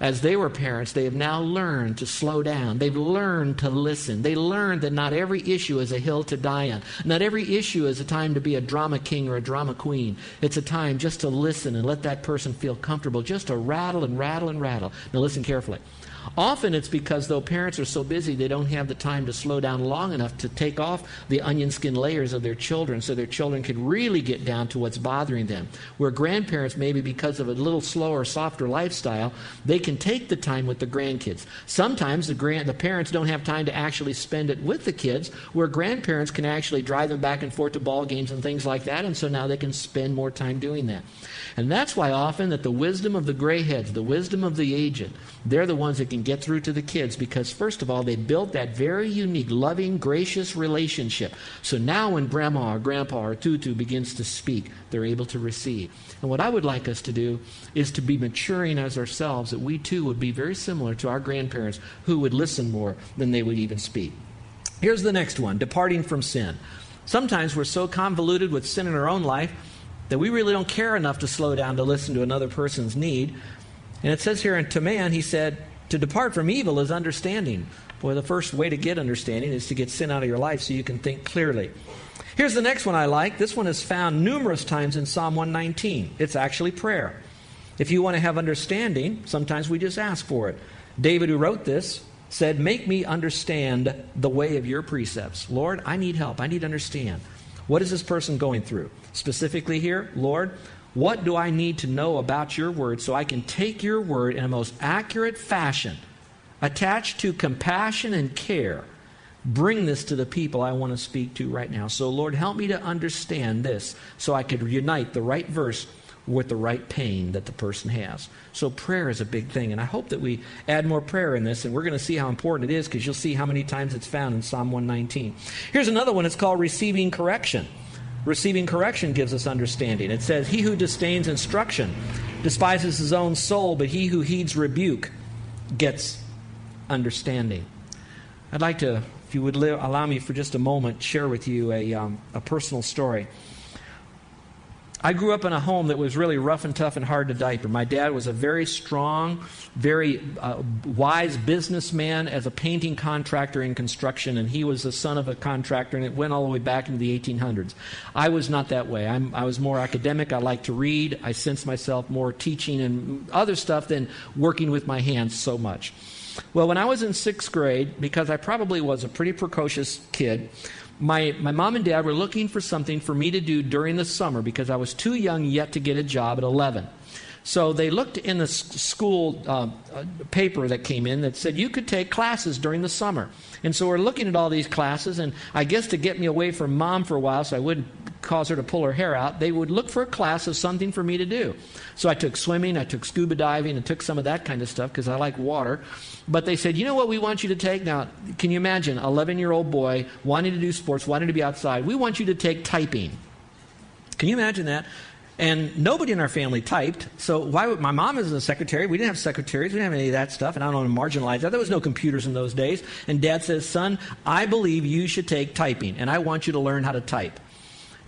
As they were parents, they have now learned to slow down. They've learned to listen. They learned that not every issue is a hill to die on. Not every issue is a time to be a drama king or a drama queen. It's a time just to listen and let that person feel comfortable, just to rattle and rattle and rattle. Now, listen carefully. Often it's because, though parents are so busy, they don't have the time to slow down long enough to take off the onion skin layers of their children so their children can really get down to what's bothering them. Where grandparents, maybe because of a little slower, softer lifestyle, they can take the time with the grandkids. Sometimes the, grand, the parents don't have time to actually spend it with the kids, where grandparents can actually drive them back and forth to ball games and things like that, and so now they can spend more time doing that. And that's why often that the wisdom of the gray heads, the wisdom of the aged, they're the ones that can get through to the kids because, first of all, they built that very unique, loving, gracious relationship. So now when grandma or grandpa or tutu begins to speak, they're able to receive. And what I would like us to do is to be maturing as ourselves, that we too would be very similar to our grandparents who would listen more than they would even speak. Here's the next one departing from sin. Sometimes we're so convoluted with sin in our own life that we really don't care enough to slow down to listen to another person's need. And it says here in to man, he said, to depart from evil is understanding. Boy, the first way to get understanding is to get sin out of your life so you can think clearly. Here's the next one I like. This one is found numerous times in Psalm 119. It's actually prayer. If you want to have understanding, sometimes we just ask for it. David, who wrote this, said, Make me understand the way of your precepts. Lord, I need help. I need to understand. What is this person going through? Specifically here, Lord, what do I need to know about your word so I can take your word in a most accurate fashion, attached to compassion and care, bring this to the people I want to speak to right now? So, Lord, help me to understand this so I could unite the right verse with the right pain that the person has. So, prayer is a big thing, and I hope that we add more prayer in this, and we're going to see how important it is because you'll see how many times it's found in Psalm 119. Here's another one it's called receiving correction. Receiving correction gives us understanding. It says, He who disdains instruction despises his own soul, but he who heeds rebuke gets understanding. I'd like to, if you would allow me for just a moment, share with you a, um, a personal story. I grew up in a home that was really rough and tough and hard to diaper. My dad was a very strong, very uh, wise businessman as a painting contractor in construction, and he was the son of a contractor, and it went all the way back into the 1800s. I was not that way. I'm, i was more academic. I like to read. I sense myself more teaching and other stuff than working with my hands so much. Well, when I was in sixth grade, because I probably was a pretty precocious kid, my, my mom and dad were looking for something for me to do during the summer because I was too young yet to get a job at 11. So they looked in the school uh, uh, paper that came in that said you could take classes during the summer. And so we're looking at all these classes, and I guess to get me away from mom for a while so I wouldn't cause her to pull her hair out, they would look for a class of something for me to do. So I took swimming, I took scuba diving, and took some of that kind of stuff because I like water. But they said, you know what we want you to take? Now, can you imagine 11 year old boy wanting to do sports, wanting to be outside? We want you to take typing. Can you imagine that? And nobody in our family typed. So why would my mom is a secretary? We didn't have secretaries. We didn't have any of that stuff. And I don't want to marginalize that. There was no computers in those days. And dad says, son, I believe you should take typing, and I want you to learn how to type.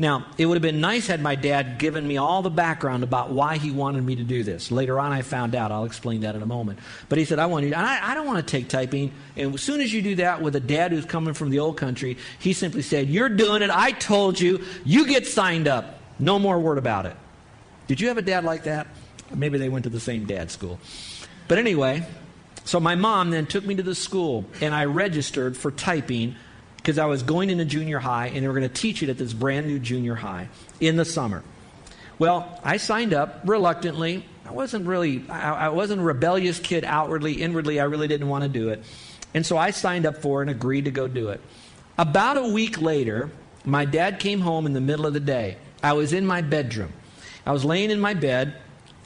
Now, it would have been nice had my dad given me all the background about why he wanted me to do this. Later on, I found out. I'll explain that in a moment. But he said, I want you, I, I don't want to take typing. And as soon as you do that with a dad who's coming from the old country, he simply said, You're doing it. I told you. You get signed up. No more word about it. Did you have a dad like that? Maybe they went to the same dad school. But anyway, so my mom then took me to the school and I registered for typing because I was going into junior high and they were going to teach it at this brand new junior high in the summer. Well, I signed up reluctantly. I wasn't really, I, I wasn't a rebellious kid outwardly. Inwardly, I really didn't want to do it. And so I signed up for and agreed to go do it. About a week later, my dad came home in the middle of the day. I was in my bedroom. I was laying in my bed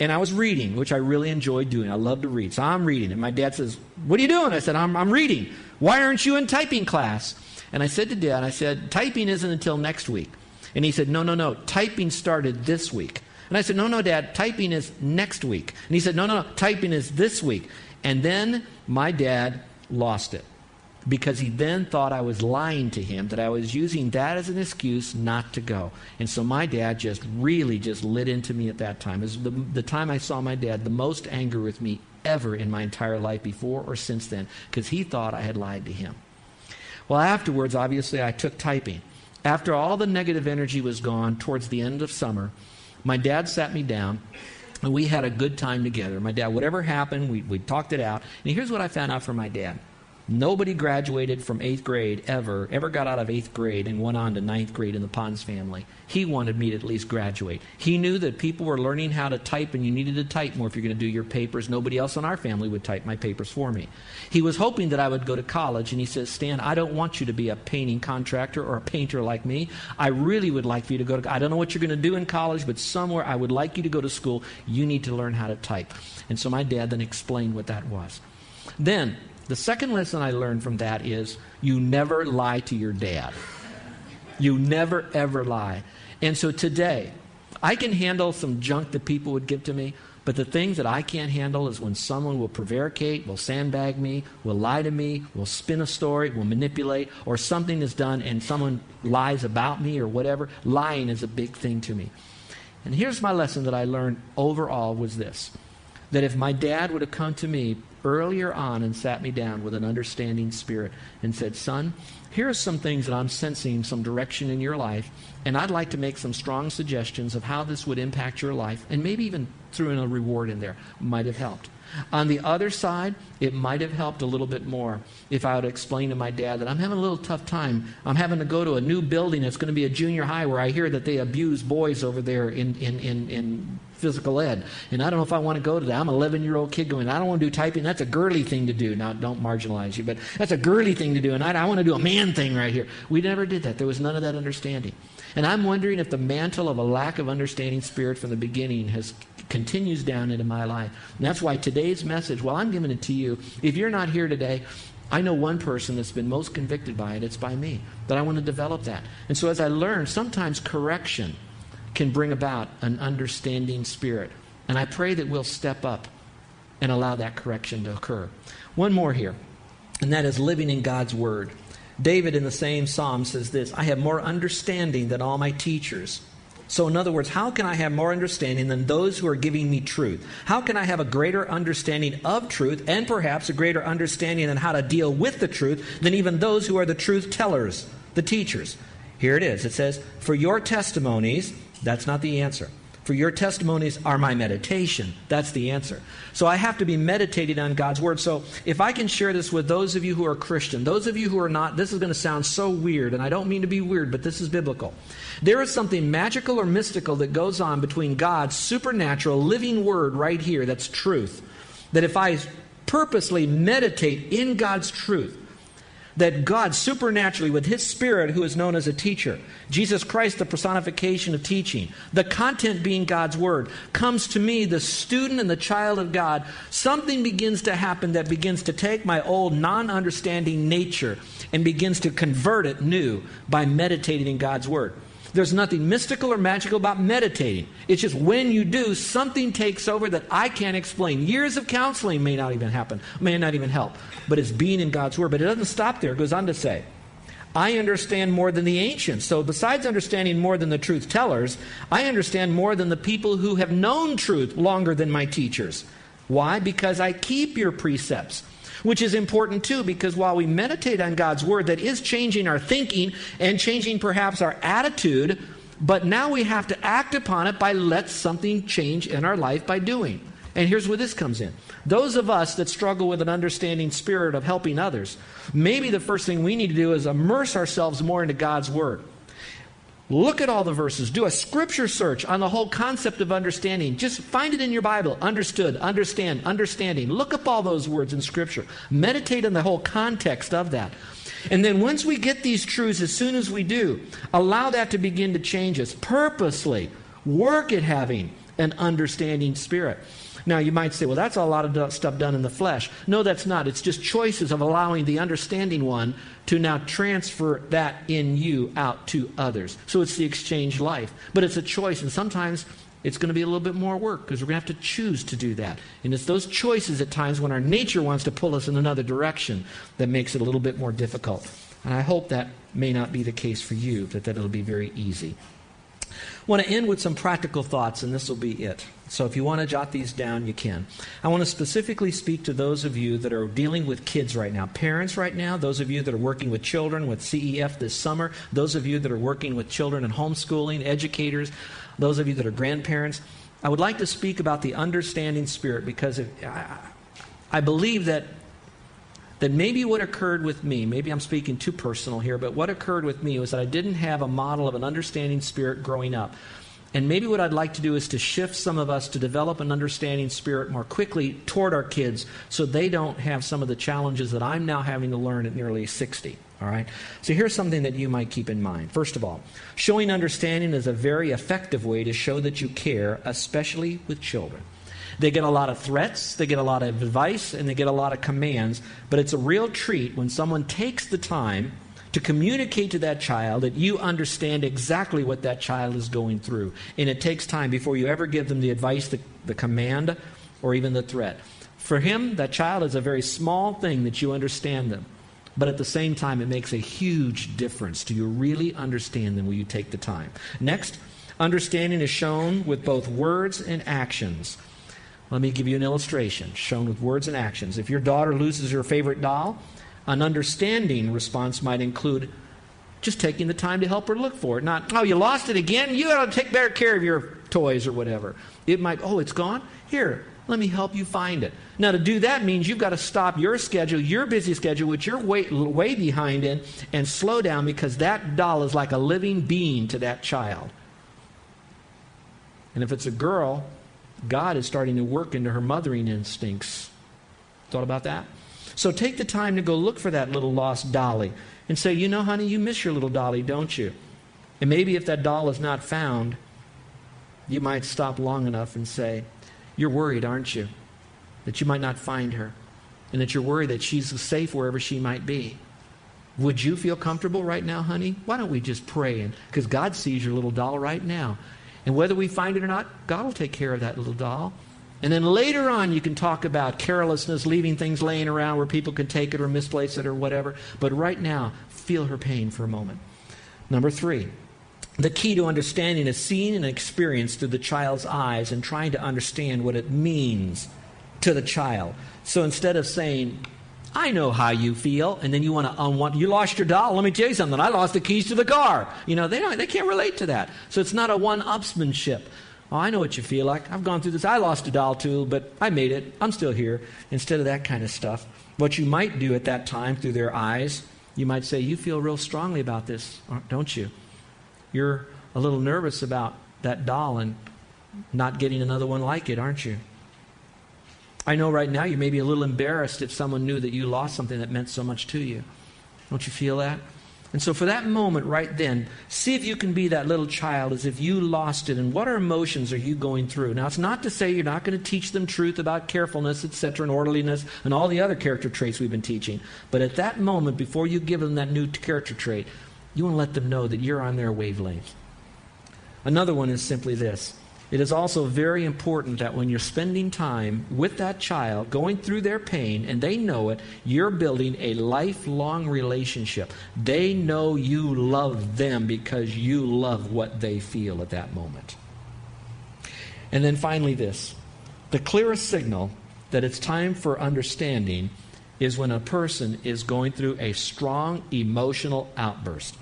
and I was reading, which I really enjoyed doing. I love to read. So I'm reading. And my dad says, What are you doing? I said, I'm, I'm reading. Why aren't you in typing class? And I said to dad, I said, Typing isn't until next week. And he said, No, no, no. Typing started this week. And I said, No, no, dad. Typing is next week. And he said, No, no, no. Typing is this week. And then my dad lost it because he then thought I was lying to him, that I was using that as an excuse not to go. And so my dad just really just lit into me at that time. It was the, the time I saw my dad, the most anger with me ever in my entire life before or since then, because he thought I had lied to him. Well, afterwards, obviously, I took typing. After all the negative energy was gone towards the end of summer, my dad sat me down and we had a good time together. My dad, whatever happened, we, we talked it out. And here's what I found out from my dad Nobody graduated from eighth grade ever, ever got out of eighth grade and went on to ninth grade in the Ponz family. He wanted me to at least graduate. He knew that people were learning how to type and you needed to type more if you're going to do your papers. Nobody else in our family would type my papers for me. He was hoping that I would go to college and he says, Stan, I don't want you to be a painting contractor or a painter like me. I really would like for you to go to, I don't know what you're going to do in college, but somewhere I would like you to go to school. You need to learn how to type. And so my dad then explained what that was. Then, the second lesson I learned from that is you never lie to your dad. You never, ever lie. And so today, I can handle some junk that people would give to me, but the things that I can't handle is when someone will prevaricate, will sandbag me, will lie to me, will spin a story, will manipulate, or something is done and someone lies about me or whatever. Lying is a big thing to me. And here's my lesson that I learned overall was this that if my dad would have come to me earlier on and sat me down with an understanding spirit and said, Son, here are some things that I'm sensing some direction in your life, and I'd like to make some strong suggestions of how this would impact your life, and maybe even threw in a reward in there. Might have helped. On the other side, it might have helped a little bit more if I would explain to my dad that I'm having a little tough time. I'm having to go to a new building. It's going to be a junior high where I hear that they abuse boys over there in, in, in, in physical ed. And I don't know if I want to go to that. I'm an 11 year old kid going, I don't want to do typing. That's a girly thing to do. Now, don't marginalize you, but that's a girly thing to do. And I, I want to do a man thing right here. We never did that. There was none of that understanding. And I'm wondering if the mantle of a lack of understanding spirit from the beginning has continues down into my life. And that's why today's message, well, I'm giving it to you. If you're not here today, I know one person that's been most convicted by it. It's by me. That I want to develop that. And so as I learn, sometimes correction can bring about an understanding spirit. And I pray that we'll step up and allow that correction to occur. One more here, and that is living in God's Word. David in the same psalm says this I have more understanding than all my teachers. So, in other words, how can I have more understanding than those who are giving me truth? How can I have a greater understanding of truth and perhaps a greater understanding on how to deal with the truth than even those who are the truth tellers, the teachers? Here it is. It says, For your testimonies, that's not the answer. For your testimonies are my meditation. That's the answer. So I have to be meditating on God's word. So if I can share this with those of you who are Christian, those of you who are not, this is going to sound so weird, and I don't mean to be weird, but this is biblical. There is something magical or mystical that goes on between God's supernatural living word right here, that's truth. That if I purposely meditate in God's truth, that God supernaturally, with His Spirit, who is known as a teacher, Jesus Christ, the personification of teaching, the content being God's Word, comes to me, the student and the child of God, something begins to happen that begins to take my old non understanding nature and begins to convert it new by meditating in God's Word. There's nothing mystical or magical about meditating. It's just when you do, something takes over that I can't explain. Years of counseling may not even happen, may not even help, but it's being in God's Word. But it doesn't stop there. It goes on to say, I understand more than the ancients. So, besides understanding more than the truth tellers, I understand more than the people who have known truth longer than my teachers. Why? Because I keep your precepts which is important too, because while we meditate on God's Word, that is changing our thinking and changing perhaps our attitude, but now we have to act upon it by let something change in our life by doing. And here's where this comes in. Those of us that struggle with an understanding spirit of helping others, maybe the first thing we need to do is immerse ourselves more into God's Word. Look at all the verses. Do a scripture search on the whole concept of understanding. Just find it in your Bible. Understood, understand, understanding. Look up all those words in scripture. Meditate on the whole context of that. And then once we get these truths, as soon as we do, allow that to begin to change us. Purposely work at having an understanding spirit. Now, you might say, well, that's a lot of stuff done in the flesh. No, that's not. It's just choices of allowing the understanding one to now transfer that in you out to others. So it's the exchange life. But it's a choice, and sometimes it's going to be a little bit more work because we're going to have to choose to do that. And it's those choices at times when our nature wants to pull us in another direction that makes it a little bit more difficult. And I hope that may not be the case for you, that, that it'll be very easy. I want to end with some practical thoughts, and this will be it. So if you want to jot these down, you can. I want to specifically speak to those of you that are dealing with kids right now, parents right now, those of you that are working with children with CEF this summer, those of you that are working with children and homeschooling, educators, those of you that are grandparents. I would like to speak about the understanding spirit because if, I, I believe that that maybe what occurred with me, maybe I'm speaking too personal here, but what occurred with me was that I didn't have a model of an understanding spirit growing up. And maybe what I'd like to do is to shift some of us to develop an understanding spirit more quickly toward our kids so they don't have some of the challenges that I'm now having to learn at nearly 60. All right? So here's something that you might keep in mind. First of all, showing understanding is a very effective way to show that you care, especially with children. They get a lot of threats, they get a lot of advice, and they get a lot of commands, but it's a real treat when someone takes the time to communicate to that child that you understand exactly what that child is going through. And it takes time before you ever give them the advice, the, the command, or even the threat. For him, that child is a very small thing that you understand them. But at the same time, it makes a huge difference. Do you really understand them? Will you take the time? Next, understanding is shown with both words and actions. Let me give you an illustration shown with words and actions. If your daughter loses her favorite doll, an understanding response might include just taking the time to help her look for it. Not, oh, you lost it again? You got to take better care of your toys or whatever. It might, oh, it's gone? Here, let me help you find it. Now, to do that means you've got to stop your schedule, your busy schedule, which you're way, way behind in, and slow down because that doll is like a living being to that child. And if it's a girl, God is starting to work into her mothering instincts. Thought about that? So take the time to go look for that little lost dolly and say, you know, honey, you miss your little dolly, don't you? And maybe if that doll is not found, you might stop long enough and say, You're worried, aren't you? That you might not find her, and that you're worried that she's safe wherever she might be. Would you feel comfortable right now, honey? Why don't we just pray? Because God sees your little doll right now. And whether we find it or not, God will take care of that little doll. And then later on, you can talk about carelessness, leaving things laying around where people can take it or misplace it or whatever. But right now, feel her pain for a moment. Number three, the key to understanding is seeing and experienced through the child's eyes and trying to understand what it means to the child. So instead of saying, I know how you feel, and then you want to unwind. You lost your doll. Let me tell you something. I lost the keys to the car. You know they don't. They can't relate to that. So it's not a one-upsmanship. Oh, I know what you feel like. I've gone through this. I lost a doll too, but I made it. I'm still here. Instead of that kind of stuff, what you might do at that time through their eyes, you might say, You feel real strongly about this, don't you? You're a little nervous about that doll and not getting another one like it, aren't you? I know right now you may be a little embarrassed if someone knew that you lost something that meant so much to you. Don't you feel that? And so, for that moment right then, see if you can be that little child as if you lost it and what are emotions are you going through. Now, it's not to say you're not going to teach them truth about carefulness, etc., and orderliness, and all the other character traits we've been teaching. But at that moment, before you give them that new character trait, you want to let them know that you're on their wavelength. Another one is simply this it is also very important that when you're spending time with that child, going through their pain, and they know it, you're building a lifelong relationship. They know you love them because you love what they feel at that moment. And then finally, this the clearest signal that it's time for understanding is when a person is going through a strong emotional outburst.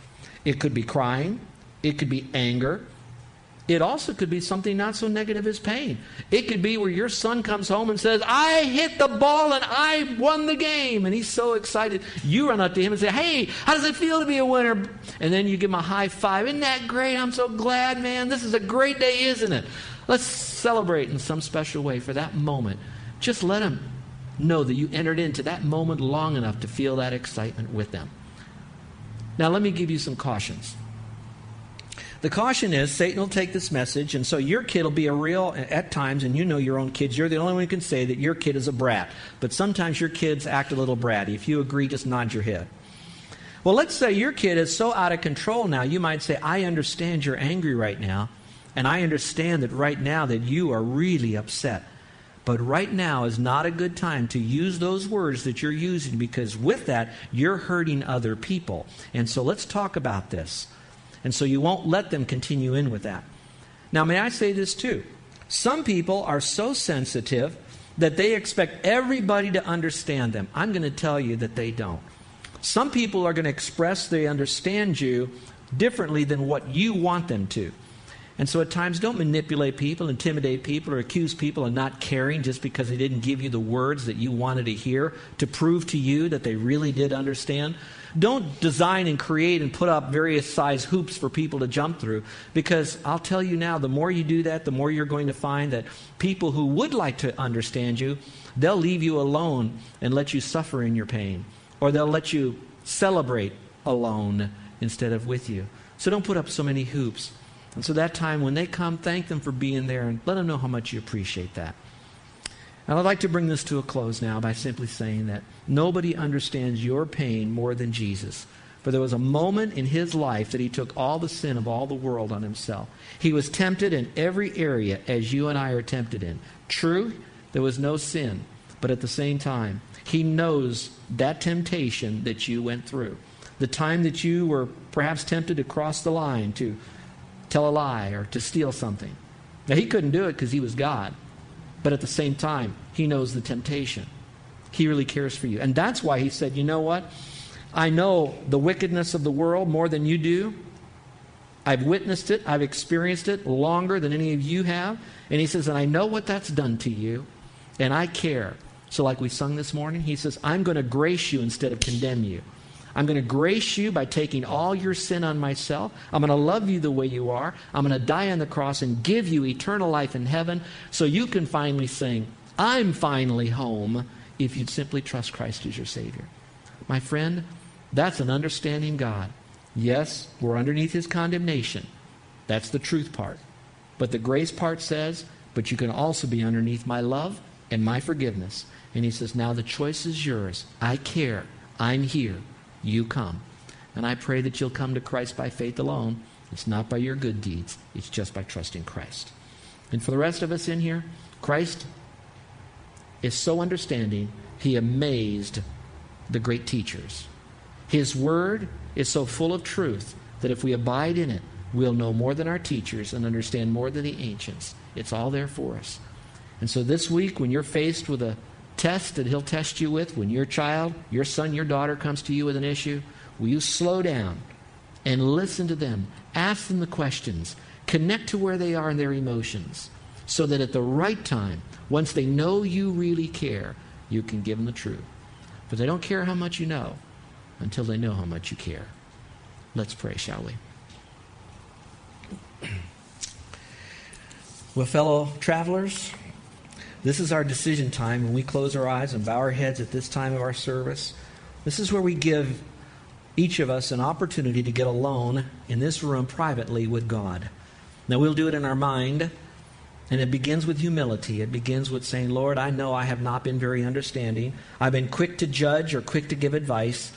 It could be crying, it could be anger, it also could be something not so negative as pain. It could be where your son comes home and says, I hit the ball and I won the game. And he's so excited. You run up to him and say, Hey, how does it feel to be a winner? And then you give him a high five. Isn't that great? I'm so glad, man. This is a great day, isn't it? Let's celebrate in some special way for that moment. Just let him know that you entered into that moment long enough to feel that excitement with them. Now, let me give you some cautions. The caution is Satan will take this message, and so your kid will be a real, at times, and you know your own kids, you're the only one who can say that your kid is a brat. But sometimes your kids act a little bratty. If you agree, just nod your head. Well, let's say your kid is so out of control now, you might say, I understand you're angry right now, and I understand that right now that you are really upset. But right now is not a good time to use those words that you're using because with that, you're hurting other people. And so let's talk about this. And so you won't let them continue in with that. Now, may I say this too? Some people are so sensitive that they expect everybody to understand them. I'm going to tell you that they don't. Some people are going to express they understand you differently than what you want them to. And so at times, don't manipulate people, intimidate people, or accuse people of not caring just because they didn't give you the words that you wanted to hear to prove to you that they really did understand. Don't design and create and put up various size hoops for people to jump through because I'll tell you now, the more you do that, the more you're going to find that people who would like to understand you, they'll leave you alone and let you suffer in your pain, or they'll let you celebrate alone instead of with you. So don't put up so many hoops. And so that time when they come, thank them for being there and let them know how much you appreciate that. And I'd like to bring this to a close now by simply saying that nobody understands your pain more than Jesus. For there was a moment in his life that he took all the sin of all the world on himself. He was tempted in every area as you and I are tempted in. True, there was no sin, but at the same time, he knows that temptation that you went through. The time that you were perhaps tempted to cross the line, to tell a lie, or to steal something. Now, he couldn't do it because he was God. But at the same time, He knows the temptation. He really cares for you. And that's why He said, You know what? I know the wickedness of the world more than you do. I've witnessed it, I've experienced it longer than any of you have. And He says, And I know what that's done to you, and I care. So, like we sung this morning, He says, I'm going to grace you instead of condemn you. I'm going to grace you by taking all your sin on myself. I'm going to love you the way you are. I'm going to die on the cross and give you eternal life in heaven so you can finally sing, I'm finally home, if you'd simply trust Christ as your Savior. My friend, that's an understanding God. Yes, we're underneath His condemnation. That's the truth part. But the grace part says, but you can also be underneath my love and my forgiveness. And He says, now the choice is yours. I care. I'm here you come. And I pray that you'll come to Christ by faith alone. It's not by your good deeds, it's just by trusting Christ. And for the rest of us in here, Christ is so understanding, he amazed the great teachers. His word is so full of truth that if we abide in it, we'll know more than our teachers and understand more than the ancients. It's all there for us. And so this week, when you're faced with a test that he'll test you with when your child, your son, your daughter comes to you with an issue? Will you slow down and listen to them? Ask them the questions. Connect to where they are in their emotions so that at the right time, once they know you really care, you can give them the truth. But they don't care how much you know until they know how much you care. Let's pray, shall we? well, fellow travelers, this is our decision time when we close our eyes and bow our heads at this time of our service. This is where we give each of us an opportunity to get alone in this room privately with God. Now, we'll do it in our mind, and it begins with humility. It begins with saying, Lord, I know I have not been very understanding. I've been quick to judge or quick to give advice.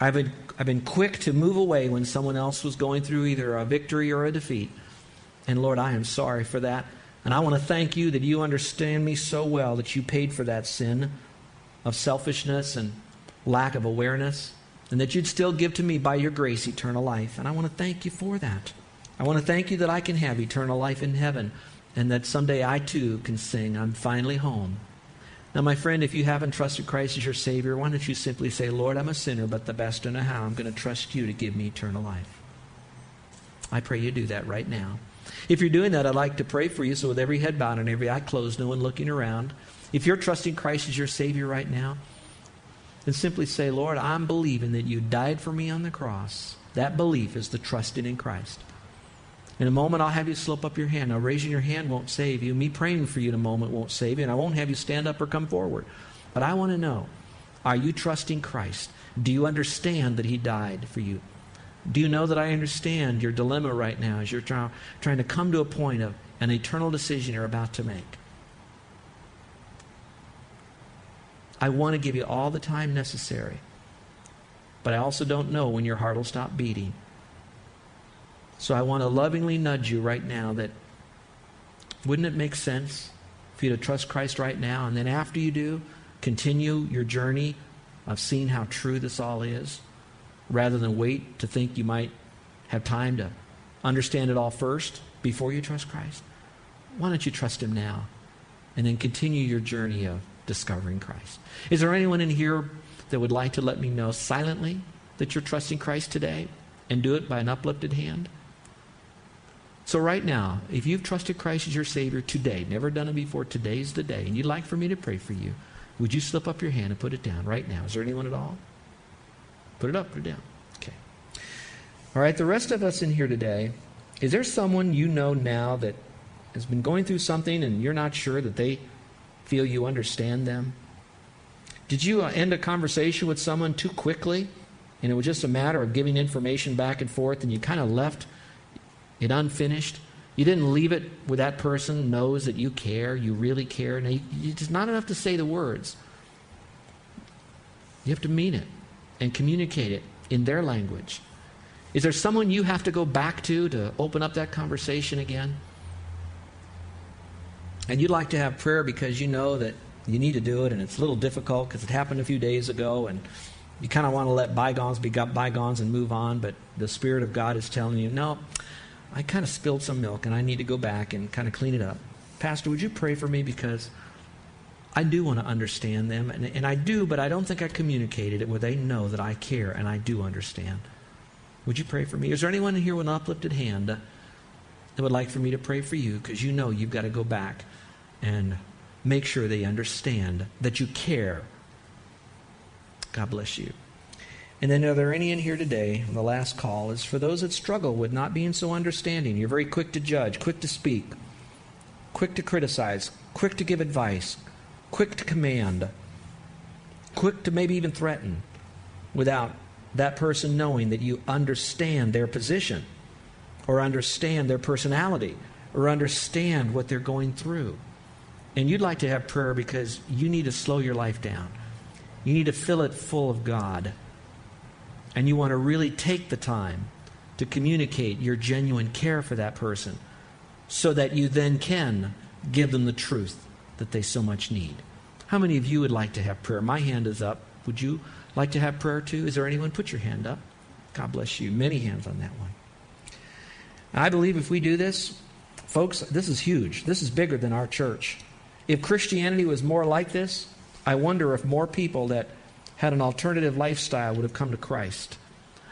I've been, I've been quick to move away when someone else was going through either a victory or a defeat. And Lord, I am sorry for that. And I want to thank you that you understand me so well that you paid for that sin of selfishness and lack of awareness, and that you'd still give to me by your grace eternal life. And I want to thank you for that. I want to thank you that I can have eternal life in heaven, and that someday I too can sing, I'm finally home. Now, my friend, if you haven't trusted Christ as your Savior, why don't you simply say, Lord, I'm a sinner, but the best I know how. I'm going to trust you to give me eternal life. I pray you do that right now. If you're doing that, I'd like to pray for you. So, with every head bowed and every eye closed, no one looking around, if you're trusting Christ as your Savior right now, then simply say, Lord, I'm believing that you died for me on the cross. That belief is the trusting in Christ. In a moment, I'll have you slip up your hand. Now, raising your hand won't save you. Me praying for you in a moment won't save you. And I won't have you stand up or come forward. But I want to know are you trusting Christ? Do you understand that He died for you? Do you know that I understand your dilemma right now as you're try- trying to come to a point of an eternal decision you're about to make? I want to give you all the time necessary, but I also don't know when your heart will stop beating. So I want to lovingly nudge you right now that wouldn't it make sense for you to trust Christ right now and then after you do, continue your journey of seeing how true this all is rather than wait to think you might have time to understand it all first before you trust Christ? Why don't you trust Him now and then continue your journey of discovering Christ? Is there anyone in here that would like to let me know silently that you're trusting Christ today and do it by an uplifted hand? So, right now, if you've trusted Christ as your Savior today, never done it before, today's the day, and you'd like for me to pray for you, would you slip up your hand and put it down right now? Is there anyone at all? Put it up, put it down. Okay. All right, the rest of us in here today, is there someone you know now that has been going through something and you're not sure that they feel you understand them? Did you uh, end a conversation with someone too quickly and it was just a matter of giving information back and forth and you kind of left it unfinished? You didn't leave it where that person knows that you care, you really care. Now, it's not enough to say the words. You have to mean it and communicate it in their language. Is there someone you have to go back to to open up that conversation again? And you'd like to have prayer because you know that you need to do it and it's a little difficult because it happened a few days ago and you kind of want to let bygones be bygones and move on, but the Spirit of God is telling you, no, I kind of spilled some milk and I need to go back and kind of clean it up. Pastor, would you pray for me because I do want to understand them, and, and I do, but I don't think I communicated it where they know that I care and I do understand. Would you pray for me? Is there anyone here with an uplifted hand that would like for me to pray for you because you know you've got to go back and make sure they understand that you care? God bless you. And then, are there any in here today? The last call is for those that struggle with not being so understanding. You're very quick to judge, quick to speak, quick to criticize, quick to give advice, quick to command, quick to maybe even threaten without that person knowing that you understand their position or understand their personality or understand what they're going through. And you'd like to have prayer because you need to slow your life down. You need to fill it full of God. And you want to really take the time to communicate your genuine care for that person so that you then can give them the truth that they so much need. How many of you would like to have prayer? My hand is up. Would you like to have prayer too? Is there anyone? Put your hand up. God bless you. Many hands on that one. I believe if we do this, folks, this is huge. This is bigger than our church. If Christianity was more like this, I wonder if more people that had an alternative lifestyle would have come to Christ.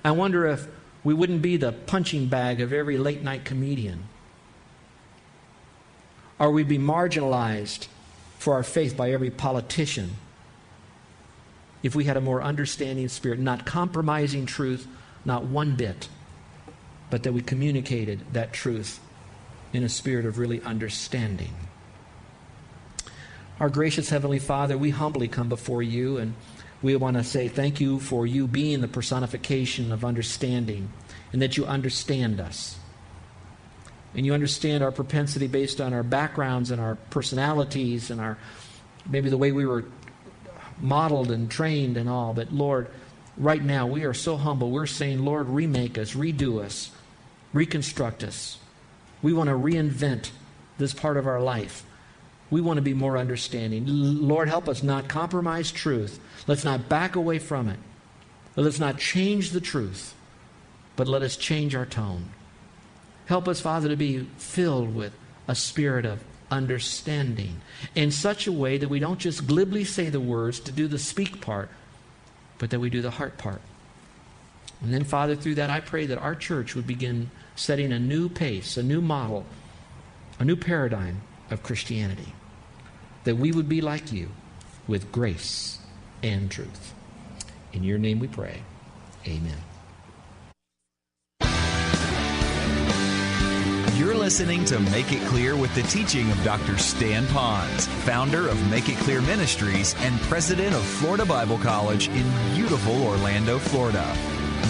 I wonder if we wouldn't be the punching bag of every late night comedian or we'd be marginalized for our faith by every politician if we had a more understanding spirit, not compromising truth, not one bit, but that we communicated that truth in a spirit of really understanding. Our gracious Heavenly Father, we humbly come before you and we want to say thank you for you being the personification of understanding and that you understand us and you understand our propensity based on our backgrounds and our personalities and our maybe the way we were modeled and trained and all. But Lord, right now we are so humble. We're saying, Lord, remake us, redo us, reconstruct us. We want to reinvent this part of our life. We want to be more understanding. Lord, help us not compromise truth. Let's not back away from it. Let's not change the truth, but let us change our tone. Help us, Father, to be filled with a spirit of understanding in such a way that we don't just glibly say the words to do the speak part, but that we do the heart part. And then, Father, through that, I pray that our church would begin setting a new pace, a new model, a new paradigm of Christianity. That we would be like you with grace and truth. In your name we pray. Amen. You're listening to Make It Clear with the teaching of Dr. Stan Ponz, founder of Make It Clear Ministries and president of Florida Bible College in beautiful Orlando, Florida.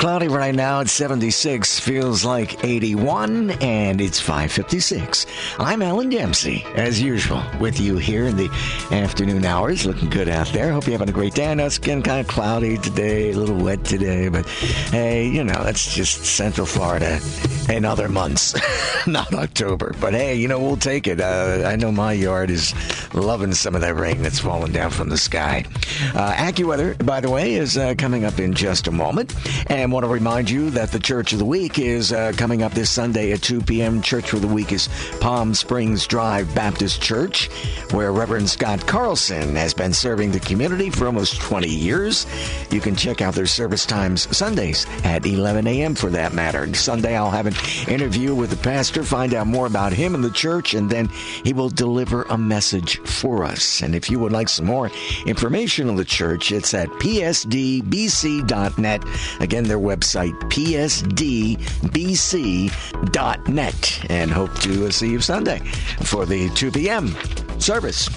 Cloudy right now at 76, feels like 81, and it's 556. I'm Alan Dempsey, as usual, with you here in the afternoon hours. Looking good out there. Hope you're having a great day. I know it's getting kind of cloudy today, a little wet today, but hey, you know, that's just Central Florida and other months, not October. But hey, you know, we'll take it. Uh, I know my yard is loving some of that rain that's falling down from the sky. Uh, AccuWeather, by the way, is uh, coming up in just a moment. And want to remind you that the Church of the Week is uh, coming up this Sunday at 2 p.m. Church of the Week is Palm Springs Drive Baptist Church, where Reverend Scott Carlson has been serving the community for almost 20 years. You can check out their service times Sundays at 11 a.m. for that matter. Sunday, I'll have an interview with the pastor, find out more about him and the church, and then he will deliver a message for us. And if you would like some more information on the church, it's at psdbc.net. Again, their website, psdbc.net. And hope to see you Sunday for the 2 p.m. service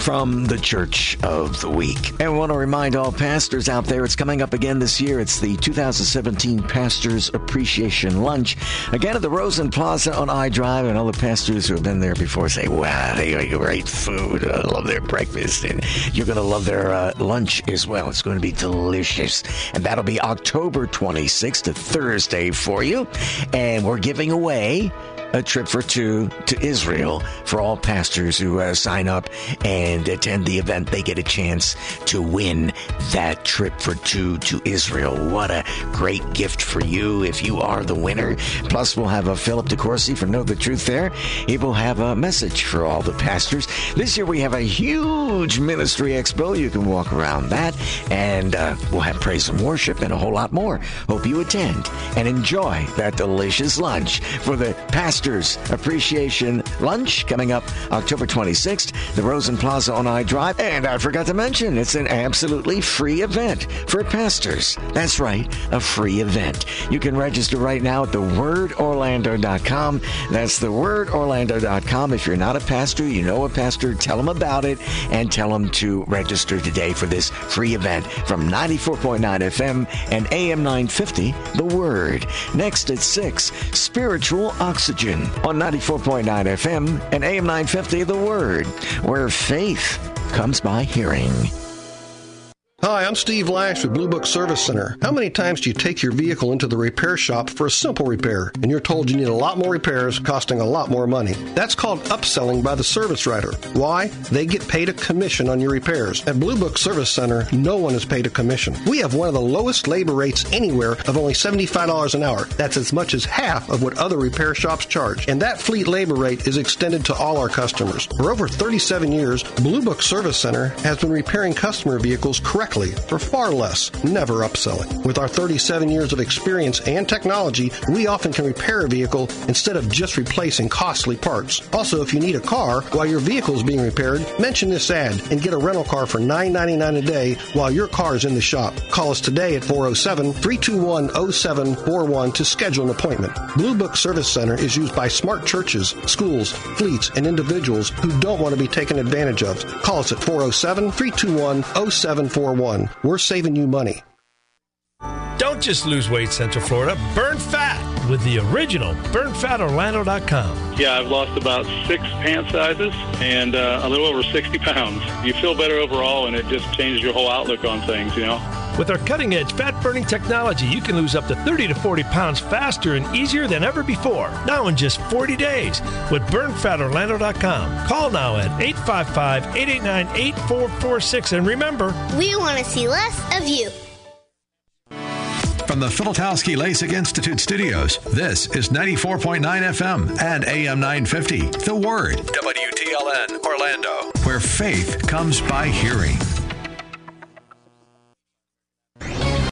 from the Church of the Week. And I want to remind all pastors out there, it's coming up again this year. It's the 2017 Pastors Appreciation Lunch. Again at the Rosen Plaza on I Drive, and all the pastors who have been there before say, wow, they got great food. I love their breakfast, and you're going to love their uh, lunch as well. It's going to be delicious. And that'll be October 26th to Thursday for you. And we're giving away a trip for two to Israel for all pastors who uh, sign up and attend the event. They get a chance to win that trip for two to Israel. What a great gift for you if you are the winner. Plus, we'll have a Philip DeCourcy from Know the Truth there. He will have a message for all the pastors. This year we have a huge ministry expo. You can walk around that, and uh, we'll have praise and worship and a whole lot more. Hope you attend and enjoy that delicious lunch for the pastors Pastors Appreciation Lunch coming up October 26th, the Rosen Plaza on I Drive. And I forgot to mention, it's an absolutely free event for pastors. That's right, a free event. You can register right now at thewordorlando.com. That's thewordorlando.com. If you're not a pastor, you know a pastor, tell them about it and tell them to register today for this free event from 94.9 FM and AM 950, The Word. Next at 6, Spiritual Oxygen on 94.9 FM and AM 950 The Word, where faith comes by hearing. Hi, I'm Steve Lash with Blue Book Service Center. How many times do you take your vehicle into the repair shop for a simple repair and you're told you need a lot more repairs costing a lot more money? That's called upselling by the service writer. Why? They get paid a commission on your repairs. At Blue Book Service Center, no one is paid a commission. We have one of the lowest labor rates anywhere of only $75 an hour. That's as much as half of what other repair shops charge. And that fleet labor rate is extended to all our customers. For over 37 years, Blue Book Service Center has been repairing customer vehicles correctly for far less, never upselling. With our 37 years of experience and technology, we often can repair a vehicle instead of just replacing costly parts. Also, if you need a car while your vehicle is being repaired, mention this ad and get a rental car for $9.99 a day while your car is in the shop. Call us today at 407 321 0741 to schedule an appointment. Blue Book Service Center is used by smart churches, schools, fleets, and individuals who don't want to be taken advantage of. Call us at 407 321 0741 one. We're saving you money. Don't just lose weight, Central Florida. Burn fat with the original burnfatorlando.com. Yeah, I've lost about six pant sizes and uh, a little over 60 pounds. You feel better overall, and it just changes your whole outlook on things, you know? With our cutting edge fat burning technology, you can lose up to 30 to 40 pounds faster and easier than ever before. Now in just 40 days with burnfatorlando.com. Call now at 855 889 8446. And remember, we want to see less of you. From from the Filatowski Lasik Institute studios, this is 94.9 FM and AM 950. The Word. WTLN Orlando, where faith comes by hearing.